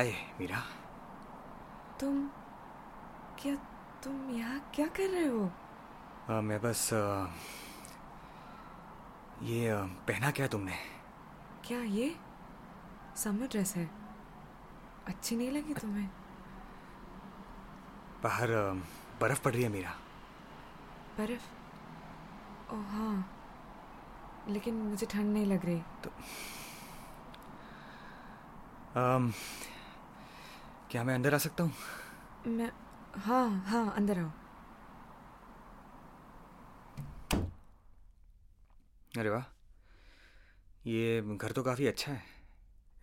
हाय मीरा। तुम क्या तुम यहाँ क्या कर रहे हो? अ, मैं बस अ, ये अ, पहना क्या तुमने? क्या ये? समर ड्रेस है। अच्छी नहीं लगी तुम्हें? बाहर बर्फ़ पड़ रही है मीरा। बर्फ़? ओह हाँ। लेकिन मुझे ठंड नहीं लग रही। अम, क्या मैं अंदर आ सकता हूँ? मैं हाँ हाँ अंदर आओ। अरे वाह। ये घर तो काफ़ी अच्छा है।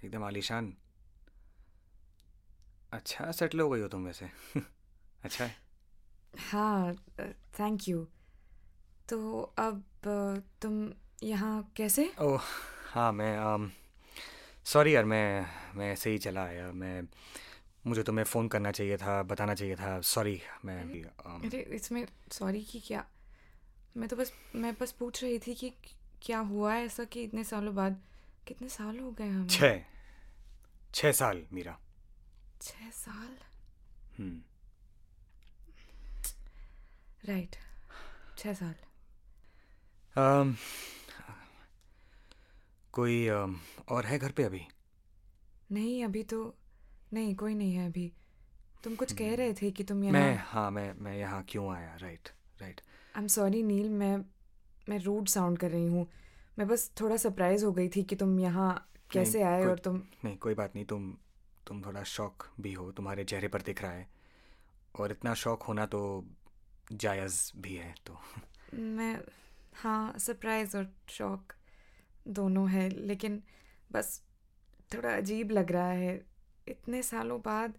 एकदम आलीशान। अच्छा सेटल हो गई हो तुम वैसे। अच्छा है। हाँ थैंक यू तो अब तुम यहाँ कैसे? ओह हाँ मैं सॉरी यार मैं मैं ऐसे ही चला आया। मैं मुझे तुम्हें फ़ोन करना चाहिए था बताना चाहिए था। सॉरी मैं अरे इसमें सॉरी की क्या? मैं तो बस मैं बस पूछ रही थी कि क्या हुआ है ऐसा कि इतने सालों बाद? कितने साल हो गए हमें? छः छः साल मीरा। छः साल? हम्म। राइट छः साल। अम, कोई अम, और है घर पे अभी? नहीं अभी तो नहीं कोई नहीं है अभी। तुम कुछ कह रहे थे कि तुम यहाँ मैं हाँ मैं मैं यहाँ क्यों आया? Right right I am sorry Neel मैं मैं रूड साउंड कर रही हूँ। मैं बस थोड़ा सरप्राइज़ हो गई थी कि तुम यहाँ कैसे आए और तुम नहीं कोई बात नहीं तुम तुम थोड़ा शौक भी हो तुम्हारे चेहरे पर दिख रहा है। और इतना शौक होना तो जायज़ भी है तो। मैं हाँ सरप्राइज़ और शौक दोनों है लेकिन बस थोड़ा अजीब लग रहा है। इतने सालों बाद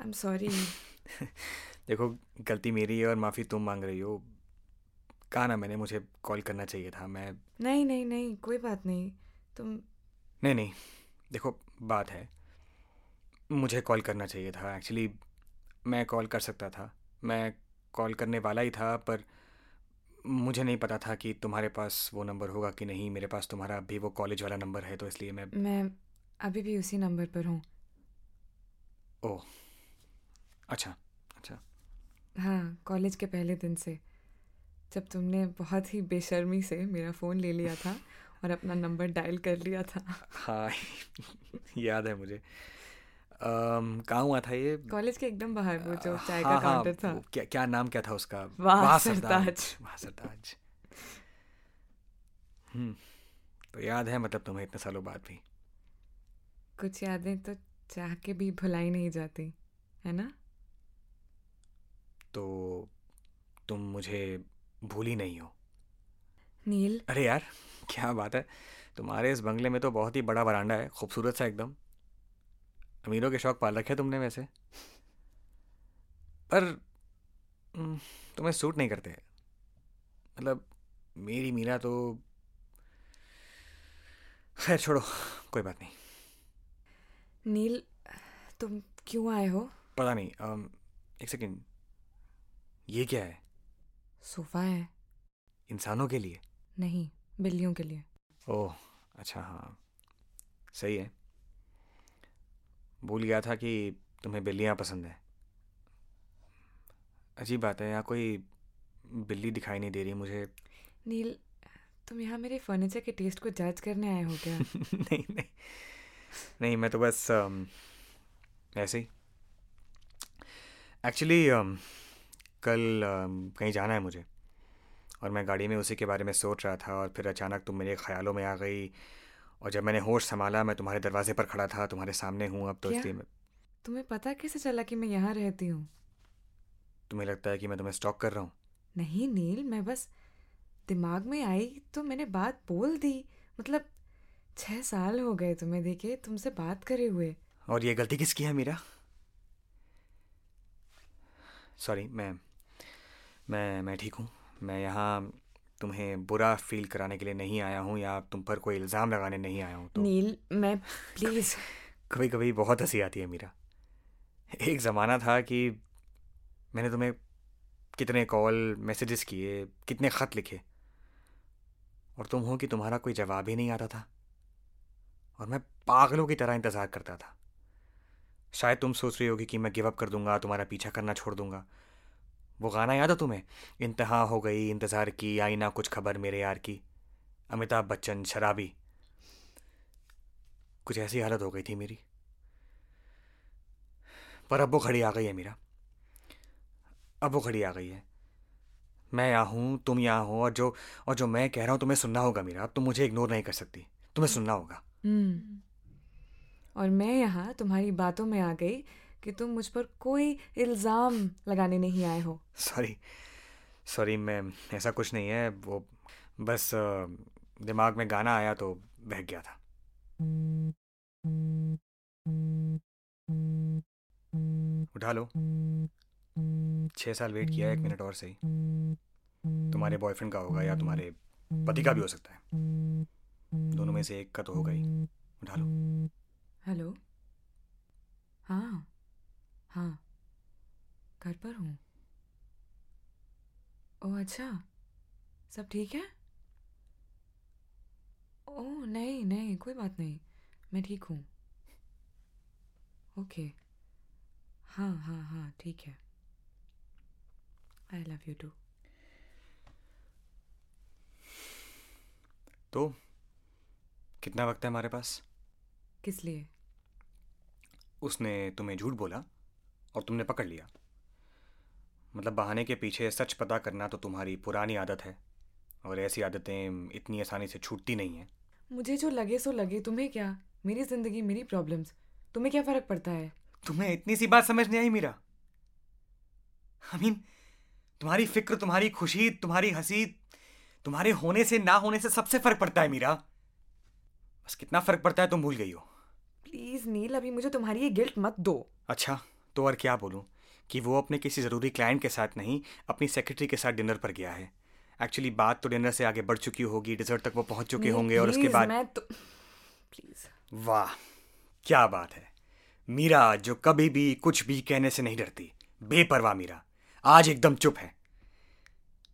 आई एम सॉरी देखो गलती मेरी है और माफ़ी तुम मांग रही हो। कहा ना मैंने मुझे कॉल करना चाहिए था मैं नहीं नहीं नहीं कोई बात नहीं। तुम नहीं नहीं देखो बात है। मुझे कॉल करना चाहिए था एक्चुअली मैं कॉल कर सकता था। मैं कॉल करने वाला ही था पर मुझे नहीं पता था कि तुम्हारे पास वो नंबर होगा कि नहीं। मेरे पास तुम्हारा अभी वो कॉलेज वाला नंबर है तो इसलिए मैं मैं अभी भी उसी नंबर पर हूँ। ओह अच्छा अच्छा। हाँ कॉलेज के पहले दिन से। जब तुमने बहुत ही बेशर्मी से मेरा फ़ोन ले लिया था और अपना नंबर डायल कर लिया था। हाँ याद है मुझे। कहाँ हुआ था ये? कॉलेज के एकदम बाहर वो जो चाय हाँ, का हाँ, काउंटर था। क्या क्या नाम क्या था उसका? वाह सरताज सरताज। वाह सरताज हम्म तो याद है मतलब तुम्हें इतने सालों बाद भी। कुछ यादें तो चाह के भी भुलाई नहीं जाती है ना? तो तुम मुझे भूली नहीं हो। नील? अरे यार क्या बात है? तुम्हारे इस बंगले में तो बहुत ही बड़ा बरांडा है खूबसूरत सा एकदम। अमीरों के शौक पाल रखे तुमने वैसे। पर तुम्हें सूट नहीं करते। मतलब मेरी मीरा तो खैर छोड़ो कोई बात नहीं। नील तुम क्यों आए हो? पता नहीं अम, एक सेकंड ये क्या है? सोफा है। इंसानों के लिए? नहीं बिल्लियों के लिए। ओह अच्छा हाँ। सही है। भूल गया था कि तुम्हें बिल्लियाँ पसंद है। अजीब बात है यहाँ कोई बिल्ली दिखाई नहीं दे रही मुझे। नील तुम यहाँ मेरे फर्नीचर के टेस्ट को जज करने आए हो क्या? नहीं नहीं। नहीं मैं तो बस ऐसे ही। एक्चुअली कल कहीं जाना है मुझे और मैं गाड़ी में उसी के बारे में सोच रहा था और फिर अचानक तुम मेरे ख्यालों में आ गई और जब मैंने होश संभाला मैं तुम्हारे दरवाजे पर खड़ा था तुम्हारे सामने हूँ अब तो? इसलिए मैं तुम्हें पता कैसे चला कि मैं यहाँ रहती हूँ? तुम्हें लगता है कि मैं तुम्हें स्टॉक कर रहा हूँ? नहीं नील मैं बस दिमाग में आई तो मैंने बात बोल दी। मतलब छह साल हो गए तुम्हें देखे तुमसे बात करे हुए। और ये गलती किसकी है मीरा? सॉरी मैं मैं मैं ठीक हूँ। मैं यहाँ तुम्हें बुरा फील कराने के लिए नहीं आया हूँ या तुम पर कोई इल्ज़ाम लगाने नहीं आया हूँ तो नील मैं प्लीज़ कभी कभी बहुत हँसी आती है मीरा। एक ज़माना था कि मैंने तुम्हें कितने कॉल मैसेजेस किए कितने ख़त लिखे। और तुम हो कि तुम्हारा कोई जवाब ही नहीं आता था। और मैं पागलों की तरह इंतज़ार करता था। शायद तुम सोच रही होगी कि मैं गिवअप कर दूँगा, तुम्हारा पीछा करना छोड़ दूँगा। वो गाना याद है तुम्हें? इंतहा हो गई, इंतज़ार की आई ना कुछ खबर मेरे यार की। अमिताभ बच्चन, शराबी। कुछ ऐसी हालत हो गई थी मेरी। पर अब वो घड़ी आ गई है मेरा। अब वो घड़ी आ गई है। मैं यहाँ हूँ, तुम यहाँ हो, और जो और जो मैं कह रहा हूँ तुम्हें सुनना होगा मेरा। अब तुम मुझे इग्नोर नहीं कर सकती। तुम्हें सुनना होगा। और मैं यहाँ तुम्हारी बातों में आ गई कि तुम मुझ पर कोई इल्ज़ाम लगाने नहीं आए हो। सॉरी सॉरी मैं ऐसा कुछ नहीं है वो बस अ, दिमाग में गाना आया तो बह गया था। उठा लो। छः साल वेट किया एक मिनट और सही। तुम्हारे बॉयफ्रेंड का होगा या तुम्हारे पति का भी हो सकता है। दोनों में से एक का तो होगा ही। उठा लो। हेलो? हाँ। हाँ। घर पर हूँ। ओह अच्छा। सब ठीक है? ओह नहीं नहीं कोई बात नहीं। मैं ठीक हूँ। ओके। हाँ हाँ हाँ ठीक है। आई लव यू टू तो कितना वक्त है हमारे पास? किस लिए? उसने तुम्हें झूठ बोला और तुमने पकड़ लिया। मतलब बहाने के पीछे सच पता करना तो तुम्हारी पुरानी आदत है और ऐसी आदतें इतनी आसानी से छूटती नहीं हैं। मुझे जो लगे सो लगे तुम्हें क्या? मेरी ज़िंदगी मेरी प्रॉब्लम्स तुम्हें क्या फ़र्क पड़ता है? तुम्हें इतनी सी बात समझ नहीं आई मीरा? आई मीन तुम्हारी फ़िक्र तुम्हारी खुशी तुम्हारी हँसी तुम्हारे होने से ना होने से सबसे फ़र्क पड़ता है मीरा। बस कितना फ़र्क पड़ता है तुम भूल गई हो। प्लीज़ नील अभी मुझे तुम्हारी ये गिल्ट मत दो। अच्छा तो और क्या बोलूँ कि वो अपने किसी ज़रूरी क्लाइंट के साथ नहीं अपनी सेक्रेटरी के साथ डिनर पर गया है। एक्चुअली बात तो डिनर से आगे बढ़ चुकी होगी डिजर्ट तक वो पहुँच चुके होंगे और उसके बाद मैं तो प्लीज़ वाह क्या बात है। मीरा जो कभी भी कुछ भी कहने से नहीं डरती। बेपरवाह मीरा आज एकदम चुप है।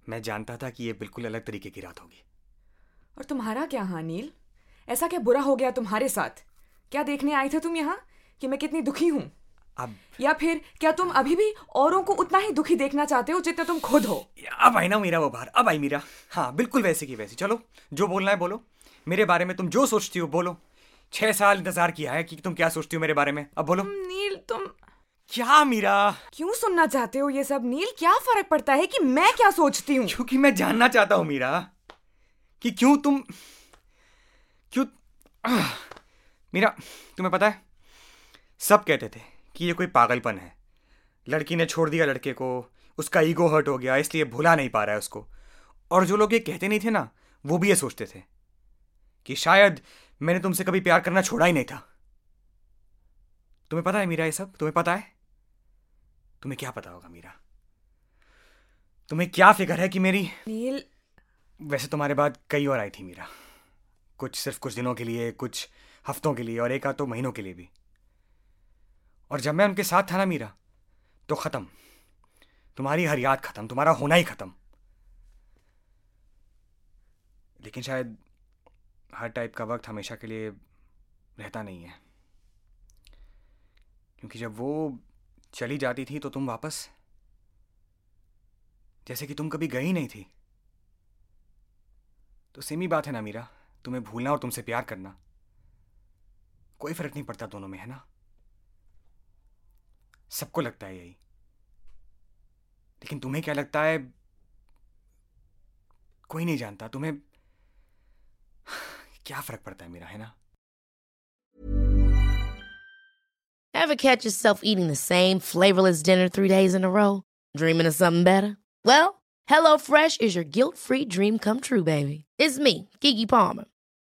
मैं जानता था कि ये बिल्कुल अलग तरीके की रात होगी। और तुम्हारा क्या हाँ नील? ऐसा क्या बुरा हो गया तुम्हारे साथ? क्या देखने आए थे तुम यहाँ कि मैं कितनी दुखी हूँ? अब या फिर क्या तुम अभी भी औरों को उतना ही दुखी देखना चाहते हो जितना तुम खुद हो? अब आई ना मीरा वो बाहर अब आई मीरा। हाँ बिल्कुल वैसे की वैसी। चलो जो बोलना है बोलो। मेरे बारे में तुम जो सोचती हो बोलो। छह साल इंतज़ार किया है कि तुम क्या सोचती हो मेरे बारे में? अब बोलो। नील तुम क्या मीरा? क्यों सुनना चाहते हो ये सब? नील क्या फ़र्क पड़ता है कि मैं क्या सोचती हूँ? क्योंकि मैं जानना चाहता हूँ मीरा कि क्यों तुम क्यों आह, मीरा तुम्हें पता है सब कहते थे कि ये कोई पागलपन है। लड़की ने छोड़ दिया लड़के को उसका ईगो हर्ट हो गया इसलिए भुला नहीं पा रहा है उसको। और जो लोग ये कहते नहीं थे ना वो भी ये सोचते थे कि शायद मैंने तुमसे कभी प्यार करना छोड़ा ही नहीं था। तुम्हें पता है मीरा ये सब? तुम्हें पता है? तुम्हें क्या पता होगा मीरा? तुम्हें क्या फ़िक्र है कि मेरी नील। वैसे तुम्हारे बाद कई और आई थी मीरा। कुछ सिर्फ़ कुछ दिनों के लिए, कुछ हफ्तों के लिए और एक आध तो महीनों के लिए भी। और जब मैं उनके साथ था ना मीरा तो ख़त्म। तुम्हारी हर याद ख़त्म, तुम्हारा होना ही ख़त्म। लेकिन शायद हर टाइप का वक्त हमेशा के लिए रहता नहीं है। क्योंकि जब वो चली जाती थी तो तुम वापस, जैसे कि तुम कभी गई नहीं थी। तो सेम ही बात है ना मीरा। तुम्हें भूलना और तुमसे प्यार करना कोई फ़र्क नहीं पड़ता दोनों में है ना सबको लगता है यही लेकिन तुम्हें क्या लगता है कोई नहीं जानता तुम्हें क्या फ़र्क पड़ता है मेरा है ना Ever catch yourself eating the same flavorless dinner three days in a row? Dreaming of something better? Well, HelloFresh is your guilt free dream come true, baby. It's me, Kiki Palmer.